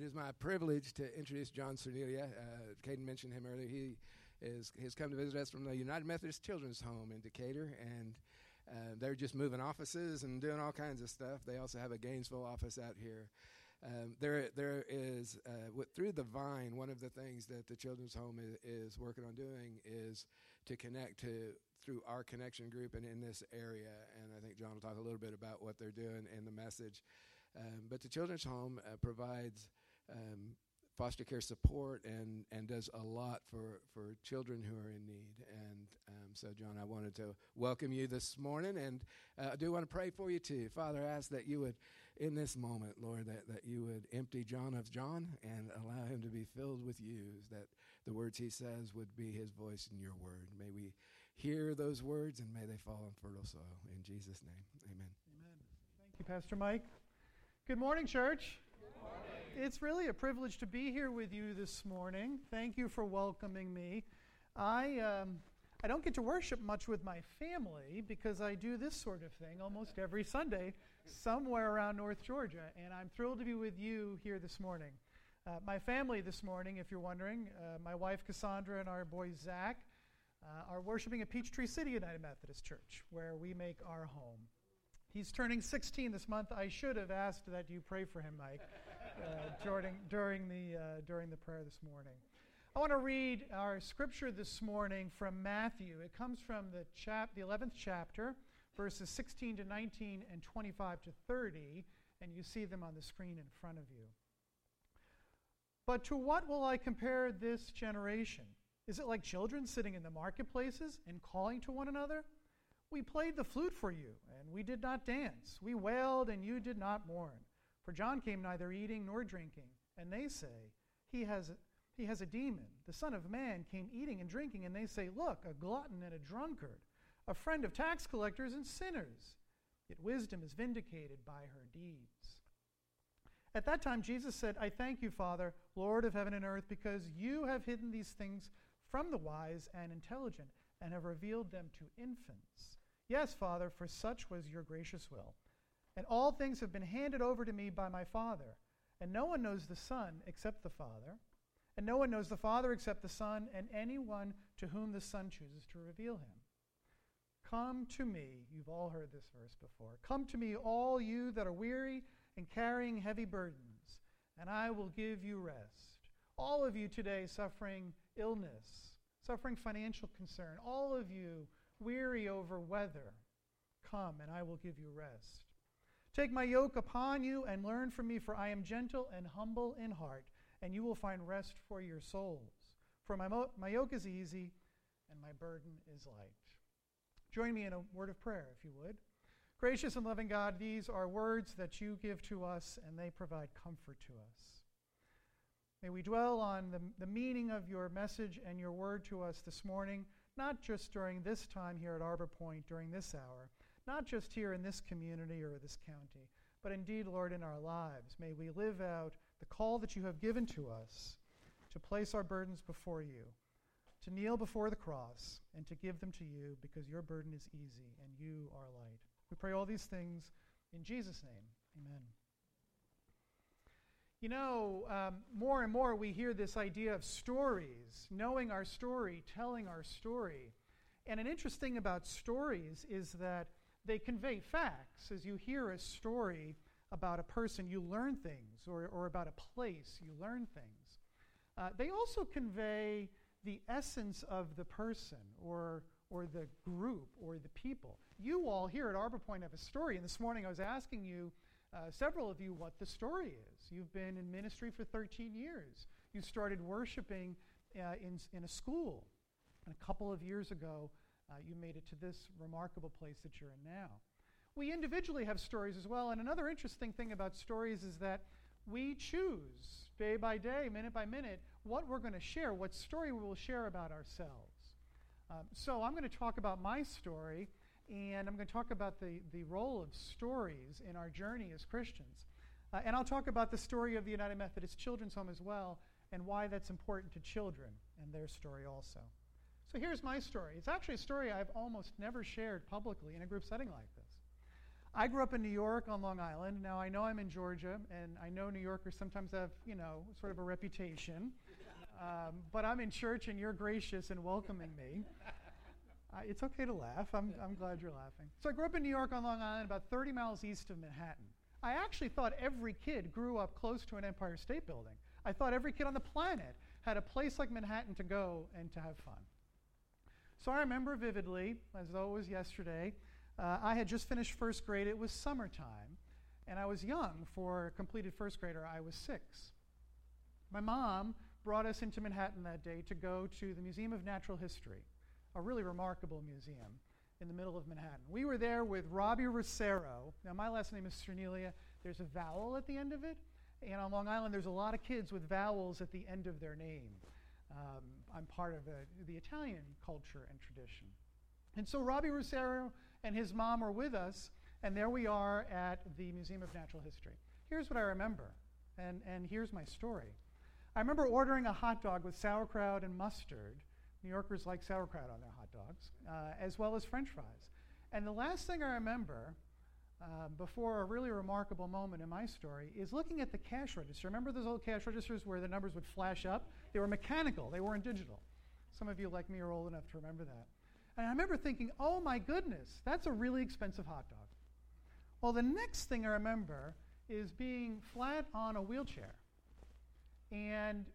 It is my privilege to introduce John Cerniglia. Uh, Caden mentioned him earlier. He is has come to visit us from the United Methodist Children's Home in Decatur, and uh, they're just moving offices and doing all kinds of stuff. They also have a Gainesville office out here. Um, there, there is uh, through the Vine. One of the things that the Children's Home is, is, working on doing is to connect to through our connection group and in this area. And I think John will talk a little bit about what they're doing and the message. Um, but the Children's Home uh, provides um, foster care support and, and does a lot for, for children who are in need. And um, so, John, I wanted to welcome you this morning, and uh, I do want to pray for you too. Father, I ask that you would, in this moment, Lord, that, that you would empty John of John and allow him to be filled with you, that the words he says would be his voice in your word. May we hear those words and may they fall on fertile soil. In Jesus' name, amen. Amen. Thank you, Pastor Mike. Good morning, church. It's really a privilege to be here with you this morning. Thank you for welcoming me. I, um, I don't get to worship much with my family because I do this sort of thing almost every Sunday somewhere around North Georgia, and I'm thrilled to be with you here this morning. Uh, my family this morning, if you're wondering, uh, my wife Cassandra and our boy Zach uh, are worshiping at Peachtree City United Methodist Church, where we make our home. He's turning 16 this month. I should have asked that you pray for him, Mike, during, during, the, uh, during the prayer this morning. I want to read our scripture this morning from Matthew. It comes from the, chap- the 11th chapter, verses 16 to 19 and 25 to 30, and you see them on the screen in front of you. But to what will I compare this generation? Is it like children sitting in the marketplaces and calling to one another? We played the flute for you, and we did not dance. We wailed, and you did not mourn. For John came neither eating nor drinking, and they say, He has, he has a demon. The Son of Man came eating and drinking, and they say, Look, a glutton and a drunkard, a friend of tax collectors and sinners. Yet wisdom is vindicated by her deeds. At that time, Jesus said, I thank you, Father, Lord of heaven and earth, because you have hidden these things from the wise and intelligent and have revealed them to infants. Yes, Father, for such was your gracious will. And all things have been handed over to me by my Father. And no one knows the Son except the Father. And no one knows the Father except the Son, and anyone to whom the Son chooses to reveal him. Come to me. You've all heard this verse before. Come to me, all you that are weary and carrying heavy burdens, and I will give you rest. All of you today suffering illness, suffering financial concern, all of you weary over weather, come and I will give you rest. Take my yoke upon you and learn from me, for I am gentle and humble in heart, and you will find rest for your souls. For my, mo- my yoke is easy and my burden is light. Join me in a word of prayer, if you would. Gracious and loving God, these are words that you give to us, and they provide comfort to us. May we dwell on the, the meaning of your message and your word to us this morning not just during this time here at Arbor Point, during this hour, not just here in this community or this county, but indeed, Lord, in our lives. May we live out the call that you have given to us to place our burdens before you, to kneel before the cross, and to give them to you because your burden is easy and you are light. We pray all these things in Jesus' name. Amen. You know, um, more and more we hear this idea of stories, knowing our story, telling our story. And an interesting thing about stories is that they convey facts. As you hear a story about a person, you learn things, or, or about a place, you learn things. Uh, they also convey the essence of the person or, or the group or the people. You all here at Arbor Point have a story, and this morning I was asking you uh, several of you what the story is. You've been in ministry for 13 years. You started worshiping uh, in, in a school. And a couple of years ago, uh, you made it to this remarkable place that you're in now. We individually have stories as well. And another interesting thing about stories is that we choose day by day, minute by minute, what we're going to share, what story we will share about ourselves. Um, so I'm going to talk about my story and I'm going to talk about the, the role of stories in our journey as Christians. Uh, and I'll talk about the story of the United Methodist Children's Home as well, and why that's important to children and their story also. So here's my story. It's actually a story I've almost never shared publicly in a group setting like this. I grew up in New York on Long Island. Now I know I'm in Georgia, and I know New Yorkers sometimes have, you know, sort of a reputation. Um, but I'm in church, and you're gracious in welcoming me. Uh, it's okay to laugh. I'm, I'm glad you're laughing. So I grew up in New York on Long Island, about 30 miles east of Manhattan. I actually thought every kid grew up close to an Empire State Building. I thought every kid on the planet had a place like Manhattan to go and to have fun. So I remember vividly, as though it was yesterday, uh, I had just finished first grade. It was summertime, and I was young for a completed first grader. I was six. My mom brought us into Manhattan that day to go to the Museum of Natural History, a really remarkable museum in the middle of Manhattan. We were there with Robbie Rosero. Now, my last name is Cerniglia. There's a vowel at the end of it. And on Long Island, there's a lot of kids with vowels at the end of their name. Um, I'm part of a, the Italian culture and tradition. And so Robbie Rosero and his mom were with us, and there we are at the Museum of Natural History. Here's what I remember, and, and here's my story. I remember ordering a hot dog with sauerkraut and mustard. New Yorkers like sauerkraut on their hot dogs, uh, as well as french fries. And the last thing I remember uh, before a really remarkable moment in my story is looking at the cash register. Remember those old cash registers where the numbers would flash up? They were mechanical, they weren't digital. Some of you, like me, are old enough to remember that. And I remember thinking, oh my goodness, that's a really expensive hot dog. Well, the next thing I remember is being flat on a wheelchair. And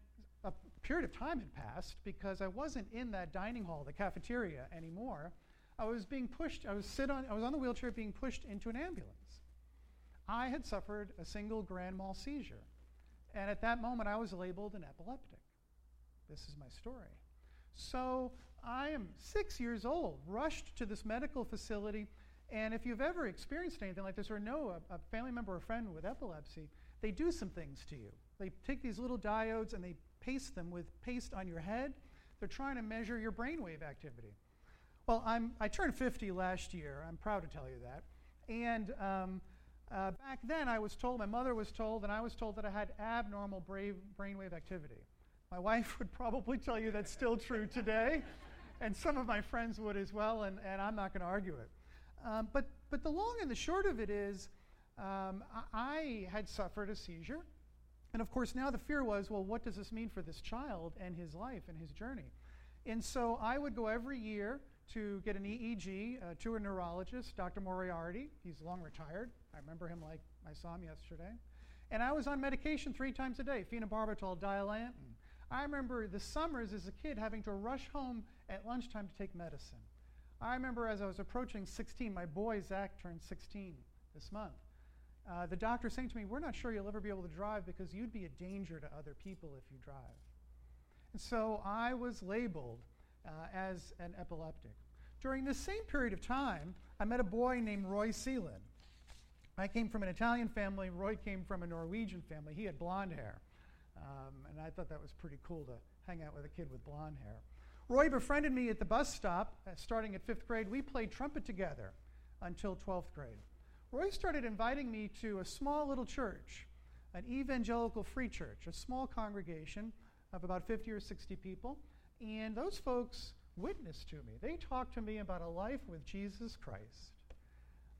a period of time had passed because I wasn't in that dining hall, the cafeteria anymore. I was being pushed, I was sit on I was on the wheelchair being pushed into an ambulance. I had suffered a single grand mal seizure. And at that moment I was labeled an epileptic. This is my story. So I am six years old, rushed to this medical facility. And if you've ever experienced anything like this or know a, a family member or friend with epilepsy, they do some things to you. They take these little diodes and they paste them with paste on your head. They're trying to measure your brainwave activity. Well, I'm, I turned 50 last year. I'm proud to tell you that. And um, uh, back then, I was told, my mother was told, and I was told that I had abnormal brave, brainwave activity. My wife would probably tell you that's still true today, and some of my friends would as well, and, and I'm not going to argue it. Um, but, but the long and the short of it is, um, I, I had suffered a seizure. And of course, now the fear was well, what does this mean for this child and his life and his journey? And so I would go every year to get an EEG uh, to a neurologist, Dr. Moriarty. He's long retired. I remember him like I saw him yesterday. And I was on medication three times a day phenobarbital, dilantin. I remember the summers as a kid having to rush home at lunchtime to take medicine. I remember as I was approaching 16, my boy Zach turned 16 this month. Uh, the doctor saying to me, We're not sure you'll ever be able to drive because you'd be a danger to other people if you drive. And so I was labeled uh, as an epileptic. During this same period of time, I met a boy named Roy Seelan. I came from an Italian family, Roy came from a Norwegian family. He had blonde hair. Um, and I thought that was pretty cool to hang out with a kid with blonde hair. Roy befriended me at the bus stop uh, starting at fifth grade. We played trumpet together until 12th grade. Roy started inviting me to a small little church, an evangelical free church, a small congregation of about 50 or 60 people. And those folks witnessed to me. They talked to me about a life with Jesus Christ,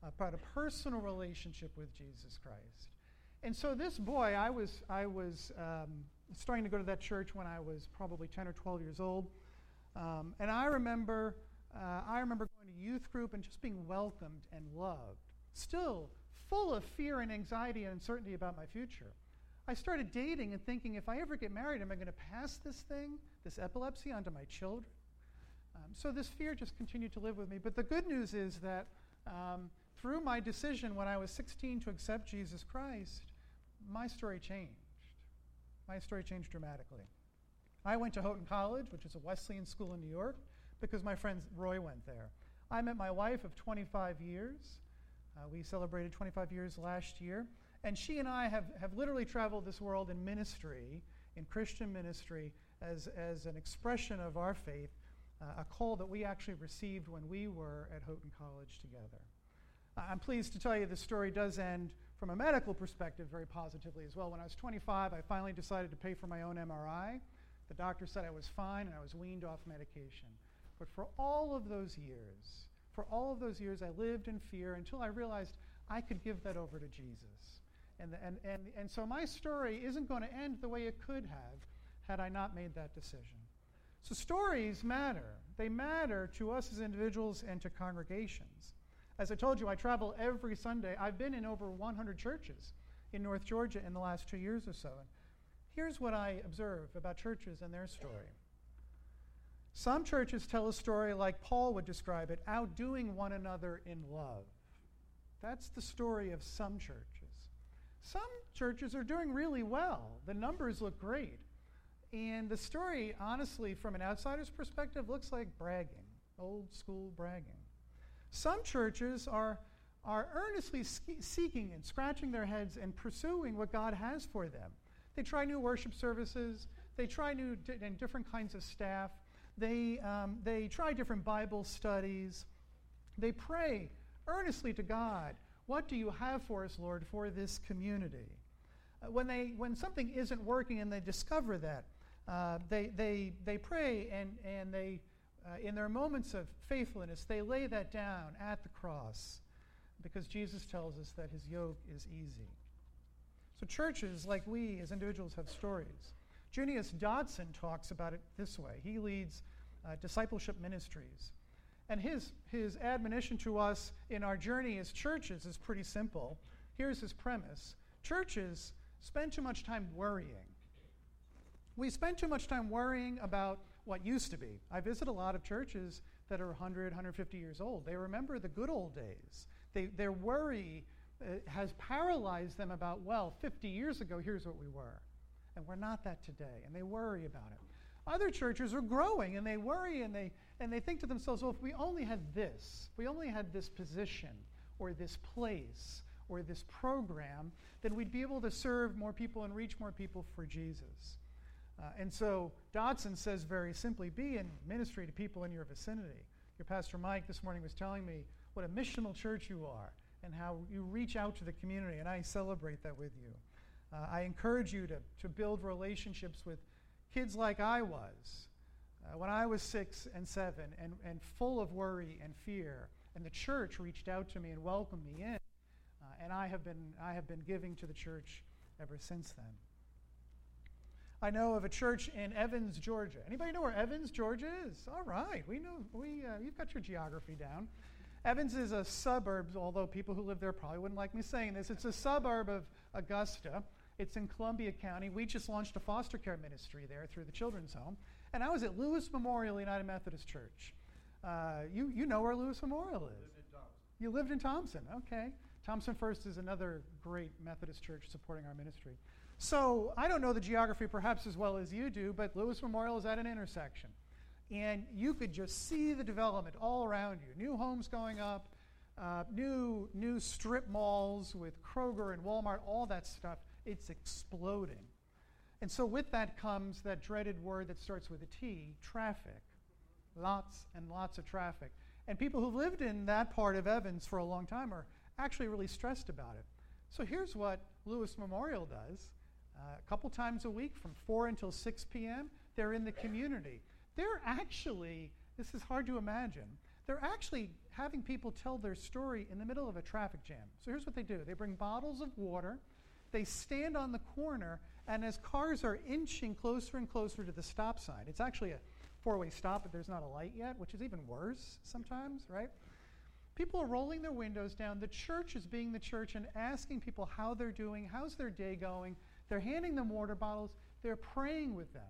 about a personal relationship with Jesus Christ. And so this boy, I was, I was um, starting to go to that church when I was probably 10 or 12 years old. Um, and I remember, uh, I remember going to youth group and just being welcomed and loved, still full of fear and anxiety and uncertainty about my future. I started dating and thinking, if I ever get married, am I going to pass this thing, this epilepsy, onto my children? Um, so this fear just continued to live with me. But the good news is that um, through my decision when I was 16 to accept Jesus Christ, my story changed. My story changed dramatically. I went to Houghton College, which is a Wesleyan school in New York, because my friend Roy went there. I met my wife of 25 years. Uh, we celebrated 25 years last year. And she and I have, have literally traveled this world in ministry, in Christian ministry, as, as an expression of our faith, uh, a call that we actually received when we were at Houghton College together. I'm pleased to tell you the story does end from a medical perspective very positively as well. When I was 25, I finally decided to pay for my own MRI. The doctor said I was fine and I was weaned off medication. But for all of those years, for all of those years, I lived in fear until I realized I could give that over to Jesus. And, the, and, and, and so my story isn't going to end the way it could have had I not made that decision. So stories matter. They matter to us as individuals and to congregations. As I told you, I travel every Sunday. I've been in over 100 churches in North Georgia in the last two years or so. And here's what I observe about churches and their story. Some churches tell a story like Paul would describe it, outdoing one another in love. That's the story of some churches. Some churches are doing really well. The numbers look great. And the story, honestly, from an outsider's perspective, looks like bragging, old school bragging. Some churches are, are earnestly seeking and scratching their heads and pursuing what God has for them. They try new worship services, they try new di- and different kinds of staff, they, um, they try different Bible studies, they pray earnestly to God, What do you have for us, Lord, for this community? Uh, when, they, when something isn't working and they discover that, uh, they, they, they pray and, and they, uh, in their moments of faithfulness, they lay that down at the cross because Jesus tells us that his yoke is easy. So, churches, like we as individuals, have stories. Junius Dodson talks about it this way. He leads uh, discipleship ministries. And his, his admonition to us in our journey as churches is pretty simple. Here's his premise Churches spend too much time worrying. We spend too much time worrying about what used to be. I visit a lot of churches that are 100, 150 years old. They remember the good old days. They, their worry uh, has paralyzed them about, well, 50 years ago, here's what we were. And we're not that today. And they worry about it. Other churches are growing and they worry and they, and they think to themselves, well, if we only had this, if we only had this position or this place or this program, then we'd be able to serve more people and reach more people for Jesus. Uh, and so Dodson says very simply be in ministry to people in your vicinity. Your Pastor Mike this morning was telling me what a missional church you are and how you reach out to the community, and I celebrate that with you. Uh, I encourage you to, to build relationships with kids like I was uh, when I was six and seven and, and full of worry and fear. And the church reached out to me and welcomed me in. Uh, and I have, been, I have been giving to the church ever since then. I know of a church in Evans, Georgia. Anybody know where Evans, Georgia is? All right, we know we uh, you've got your geography down. Evans is a suburb, although people who live there probably wouldn't like me saying this. It's a suburb of Augusta. It's in Columbia County. We just launched a foster care ministry there through the Children's Home. And I was at Lewis Memorial United Methodist Church. Uh, you, you know where Lewis Memorial is. You lived in Thompson, okay. Thompson First is another great Methodist church supporting our ministry. So I don't know the geography perhaps as well as you do, but Lewis Memorial is at an intersection. And you could just see the development all around you. New homes going up, uh, new, new strip malls with Kroger and Walmart, all that stuff. It's exploding. And so with that comes that dreaded word that starts with a T traffic. Lots and lots of traffic. And people who've lived in that part of Evans for a long time are actually really stressed about it. So here's what Lewis Memorial does uh, a couple times a week from 4 until 6 p.m. They're in the community. They're actually, this is hard to imagine, they're actually having people tell their story in the middle of a traffic jam. So here's what they do they bring bottles of water, they stand on the corner, and as cars are inching closer and closer to the stop sign, it's actually a four way stop, but there's not a light yet, which is even worse sometimes, right? People are rolling their windows down. The church is being the church and asking people how they're doing, how's their day going, they're handing them water bottles, they're praying with them.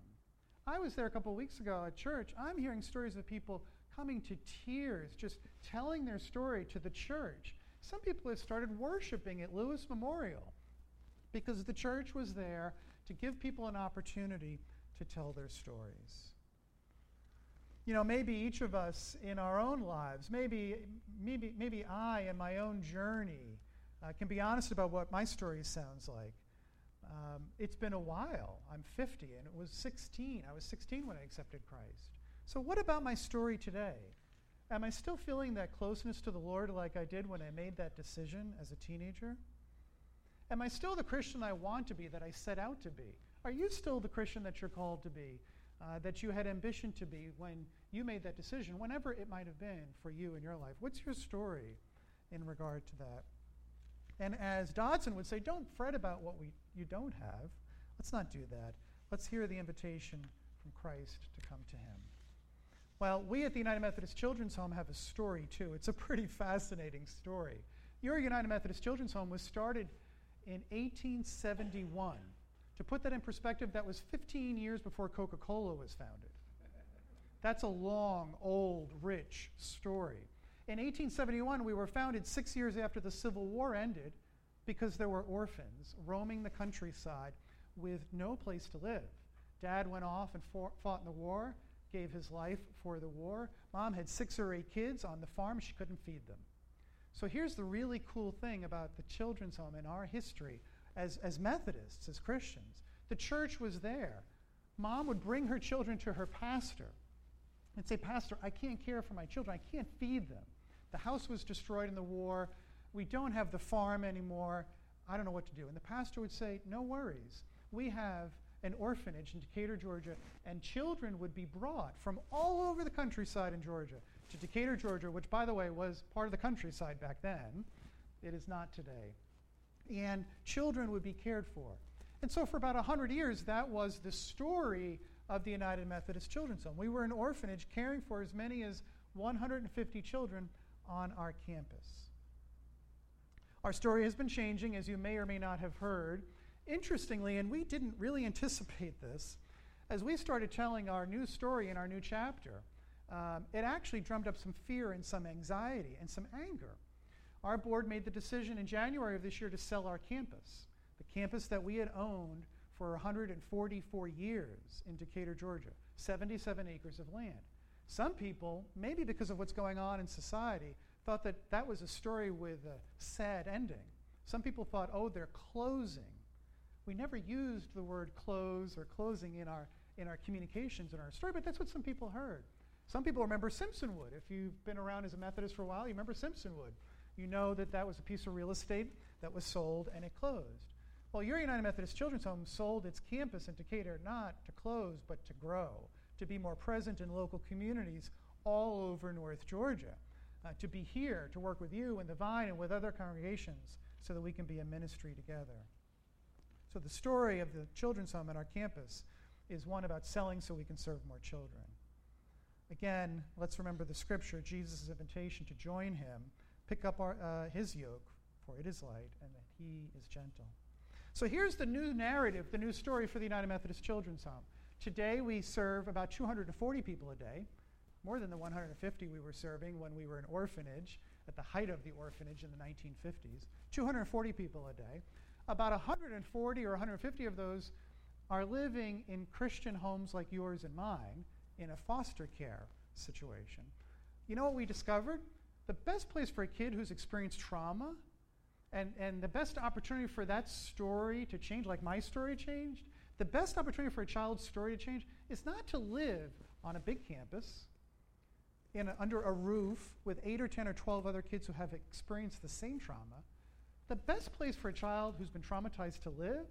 I was there a couple weeks ago at church. I'm hearing stories of people coming to tears, just telling their story to the church. Some people have started worshiping at Lewis Memorial because the church was there to give people an opportunity to tell their stories. You know, maybe each of us in our own lives, maybe, maybe, maybe I in my own journey uh, can be honest about what my story sounds like. Um, it's been a while. I'm 50, and it was 16. I was 16 when I accepted Christ. So, what about my story today? Am I still feeling that closeness to the Lord like I did when I made that decision as a teenager? Am I still the Christian I want to be, that I set out to be? Are you still the Christian that you're called to be, uh, that you had ambition to be when you made that decision, whenever it might have been for you in your life? What's your story in regard to that? And as Dodson would say, don't fret about what we, you don't have. Let's not do that. Let's hear the invitation from Christ to come to him. Well, we at the United Methodist Children's Home have a story too. It's a pretty fascinating story. Your United Methodist Children's Home was started in 1871. To put that in perspective, that was 15 years before Coca Cola was founded. That's a long, old, rich story. In 1871, we were founded six years after the Civil War ended because there were orphans roaming the countryside with no place to live. Dad went off and fought in the war, gave his life for the war. Mom had six or eight kids on the farm, she couldn't feed them. So here's the really cool thing about the children's home in our history as, as Methodists, as Christians. The church was there. Mom would bring her children to her pastor and say, Pastor, I can't care for my children. I can't feed them. The house was destroyed in the war. We don't have the farm anymore. I don't know what to do. And the pastor would say, No worries. We have an orphanage in Decatur, Georgia, and children would be brought from all over the countryside in Georgia to Decatur, Georgia, which, by the way, was part of the countryside back then. It is not today. And children would be cared for. And so, for about 100 years, that was the story of the United Methodist Children's Home. We were an orphanage caring for as many as 150 children on our campus. Our story has been changing, as you may or may not have heard. Interestingly, and we didn't really anticipate this, as we started telling our new story in our new chapter, um, it actually drummed up some fear and some anxiety and some anger. Our board made the decision in January of this year to sell our campus, the campus that we had owned for 144 years in Decatur, Georgia, 77 acres of land. Some people, maybe because of what's going on in society, thought that that was a story with a sad ending. Some people thought, oh, they're closing. We never used the word close or closing in our, in our communications in our story, but that's what some people heard. Some people remember Simpsonwood. If you've been around as a Methodist for a while, you remember Simpsonwood. You know that that was a piece of real estate that was sold and it closed. Well, your United Methodist Children's Home sold its campus in Decatur not to close, but to grow, to be more present in local communities all over North Georgia, uh, to be here to work with you and the Vine and with other congregations so that we can be a ministry together. So, the story of the Children's Home at our campus is one about selling so we can serve more children. Again, let's remember the scripture Jesus' invitation to join him, pick up our, uh, his yoke, for it is light, and that he is gentle. So here's the new narrative, the new story for the United Methodist Children's Home. Today we serve about 240 people a day, more than the 150 we were serving when we were an orphanage at the height of the orphanage in the 1950s. 240 people a day. About 140 or 150 of those are living in Christian homes like yours and mine in a foster care situation. You know what we discovered? The best place for a kid who's experienced trauma and, and the best opportunity for that story to change, like my story changed, the best opportunity for a child's story to change is not to live on a big campus in a, under a roof with 8 or 10 or 12 other kids who have experienced the same trauma. The best place for a child who's been traumatized to live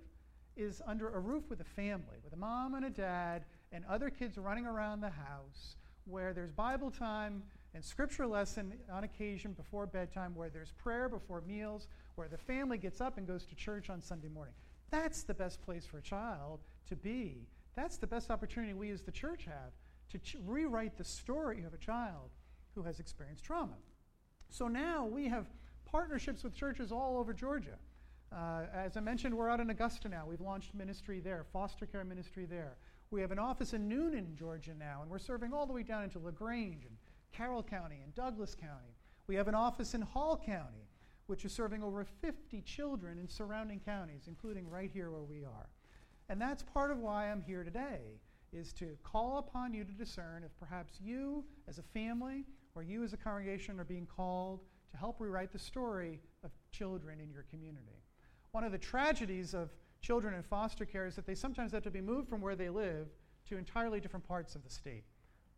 is under a roof with a family, with a mom and a dad and other kids running around the house where there's Bible time and scripture lesson on occasion before bedtime, where there's prayer before meals, where the family gets up and goes to church on Sunday morning. That's the best place for a child to be. That's the best opportunity we as the church have to ch- rewrite the story of a child who has experienced trauma. So now we have partnerships with churches all over Georgia. Uh, as I mentioned, we're out in Augusta now. We've launched ministry there, foster care ministry there. We have an office in Newnan, Georgia now, and we're serving all the way down into LaGrange and Carroll County and Douglas County. We have an office in Hall County which is serving over 50 children in surrounding counties, including right here where we are. And that's part of why I'm here today, is to call upon you to discern if perhaps you as a family or you as a congregation are being called to help rewrite the story of children in your community. One of the tragedies of children in foster care is that they sometimes have to be moved from where they live to entirely different parts of the state.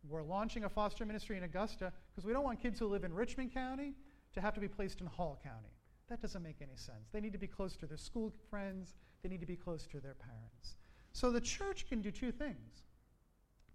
We're launching a foster ministry in Augusta because we don't want kids who live in Richmond County to have to be placed in Hall County. That doesn't make any sense. They need to be close to their school friends, they need to be close to their parents. So the church can do two things.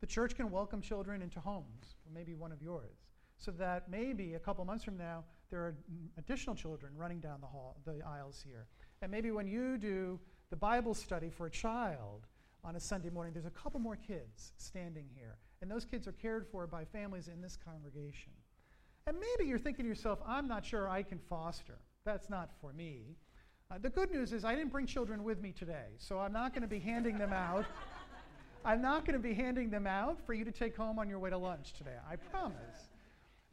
The church can welcome children into homes, maybe one of yours, so that maybe a couple months from now, there are additional children running down the hall, the aisles here. And maybe when you do the Bible study for a child on a Sunday morning, there's a couple more kids standing here. And those kids are cared for by families in this congregation. And maybe you're thinking to yourself, I'm not sure I can foster. That's not for me. Uh, the good news is I didn't bring children with me today, so I'm not going to be handing them out. I'm not going to be handing them out for you to take home on your way to lunch today. I promise.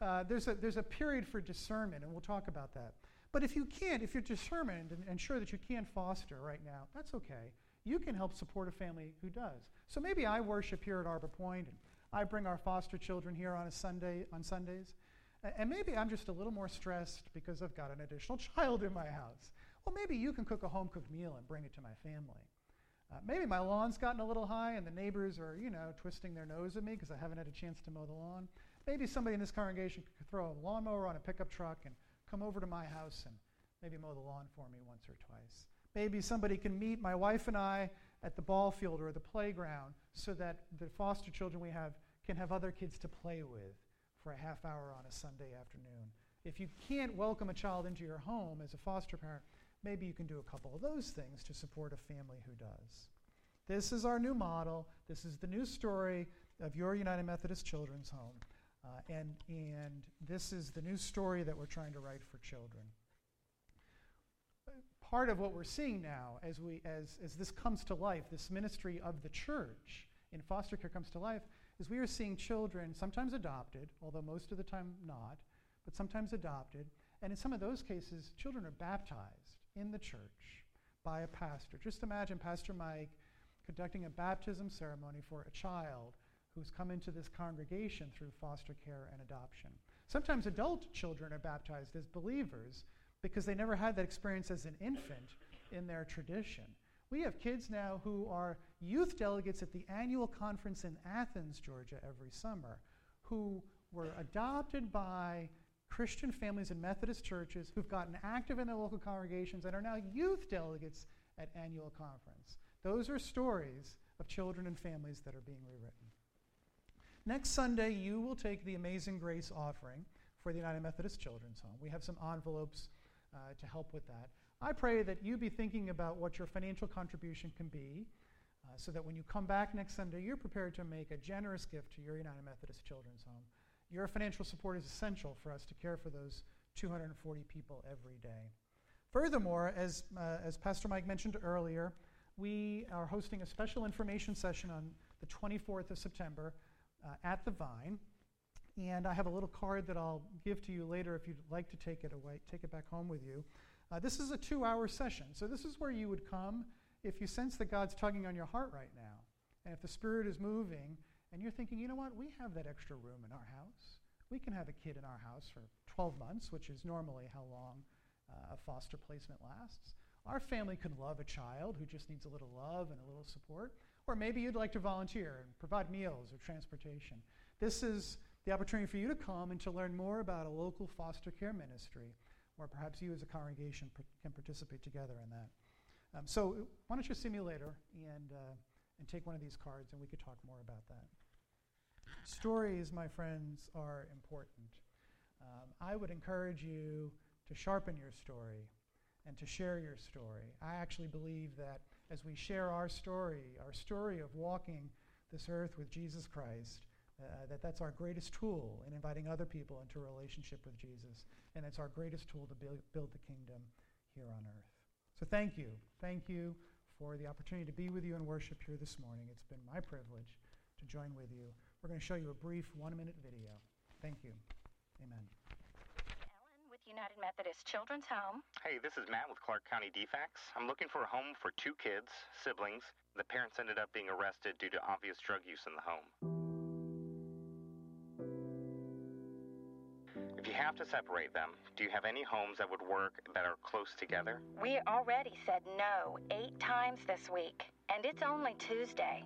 Uh, there's, a, there's a period for discernment, and we'll talk about that. But if you can't, if you're determined and, and sure that you can't foster right now, that's okay. You can help support a family who does. So maybe I worship here at Arbor Point, and I bring our foster children here on a Sunday on Sundays. And maybe I'm just a little more stressed because I've got an additional child in my house. Well, maybe you can cook a home cooked meal and bring it to my family. Uh, maybe my lawn's gotten a little high and the neighbors are, you know, twisting their nose at me because I haven't had a chance to mow the lawn. Maybe somebody in this congregation could throw a lawnmower on a pickup truck and come over to my house and maybe mow the lawn for me once or twice. Maybe somebody can meet my wife and I at the ball field or the playground so that the foster children we have can have other kids to play with for a half hour on a Sunday afternoon. If you can't welcome a child into your home as a foster parent, maybe you can do a couple of those things to support a family who does. This is our new model. This is the new story of your United Methodist Children's Home. Uh, and, and this is the new story that we're trying to write for children. Part of what we're seeing now as, we, as, as this comes to life, this ministry of the church in foster care comes to life, is we are seeing children, sometimes adopted, although most of the time not, but sometimes adopted. And in some of those cases, children are baptized in the church by a pastor. Just imagine Pastor Mike conducting a baptism ceremony for a child who's come into this congregation through foster care and adoption. Sometimes adult children are baptized as believers because they never had that experience as an infant in their tradition. We have kids now who are youth delegates at the annual conference in Athens, Georgia, every summer, who were adopted by Christian families in Methodist churches who've gotten active in their local congregations and are now youth delegates at annual conference. Those are stories of children and families that are being rewritten. Next Sunday, you will take the Amazing Grace offering for the United Methodist Children's Home. We have some envelopes uh, to help with that. I pray that you be thinking about what your financial contribution can be uh, so that when you come back next Sunday, you're prepared to make a generous gift to your United Methodist Children's Home. Your financial support is essential for us to care for those 240 people every day. Furthermore, as, uh, as Pastor Mike mentioned earlier, we are hosting a special information session on the 24th of September uh, at the Vine. And I have a little card that I'll give to you later if you'd like to take it away, take it back home with you. Uh, this is a two hour session. So, this is where you would come if you sense that God's tugging on your heart right now. And if the Spirit is moving and you're thinking, you know what, we have that extra room in our house. We can have a kid in our house for 12 months, which is normally how long uh, a foster placement lasts. Our family could love a child who just needs a little love and a little support. Or maybe you'd like to volunteer and provide meals or transportation. This is the opportunity for you to come and to learn more about a local foster care ministry, or perhaps you as a congregation can participate together in that. Um, so, why don't you see me later and, uh, and take one of these cards and we could talk more about that. Stories, my friends, are important. Um, I would encourage you to sharpen your story and to share your story. I actually believe that as we share our story, our story of walking this earth with Jesus Christ, uh, that that's our greatest tool in inviting other people into a relationship with Jesus. And it's our greatest tool to build, build the kingdom here on earth. So thank you. Thank you for the opportunity to be with you and worship here this morning. It's been my privilege to join with you. We're going to show you a brief one minute video. Thank you. Amen. Ellen with United Methodist Children's Home. Hey, this is Matt with Clarke County DFACS. I'm looking for a home for two kids, siblings. The parents ended up being arrested due to obvious drug use in the home. Have to separate them, do you have any homes that would work that are close together? We already said no eight times this week, and it's only Tuesday.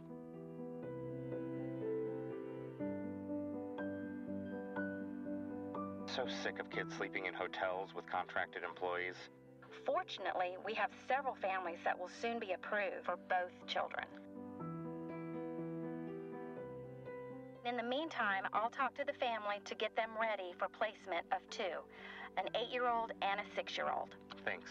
so sick of kids sleeping in hotels with contracted employees. Fortunately, we have several families that will soon be approved for both children. In the meantime, I'll talk to the family to get them ready for placement of two an eight year old and a six year old. Thanks.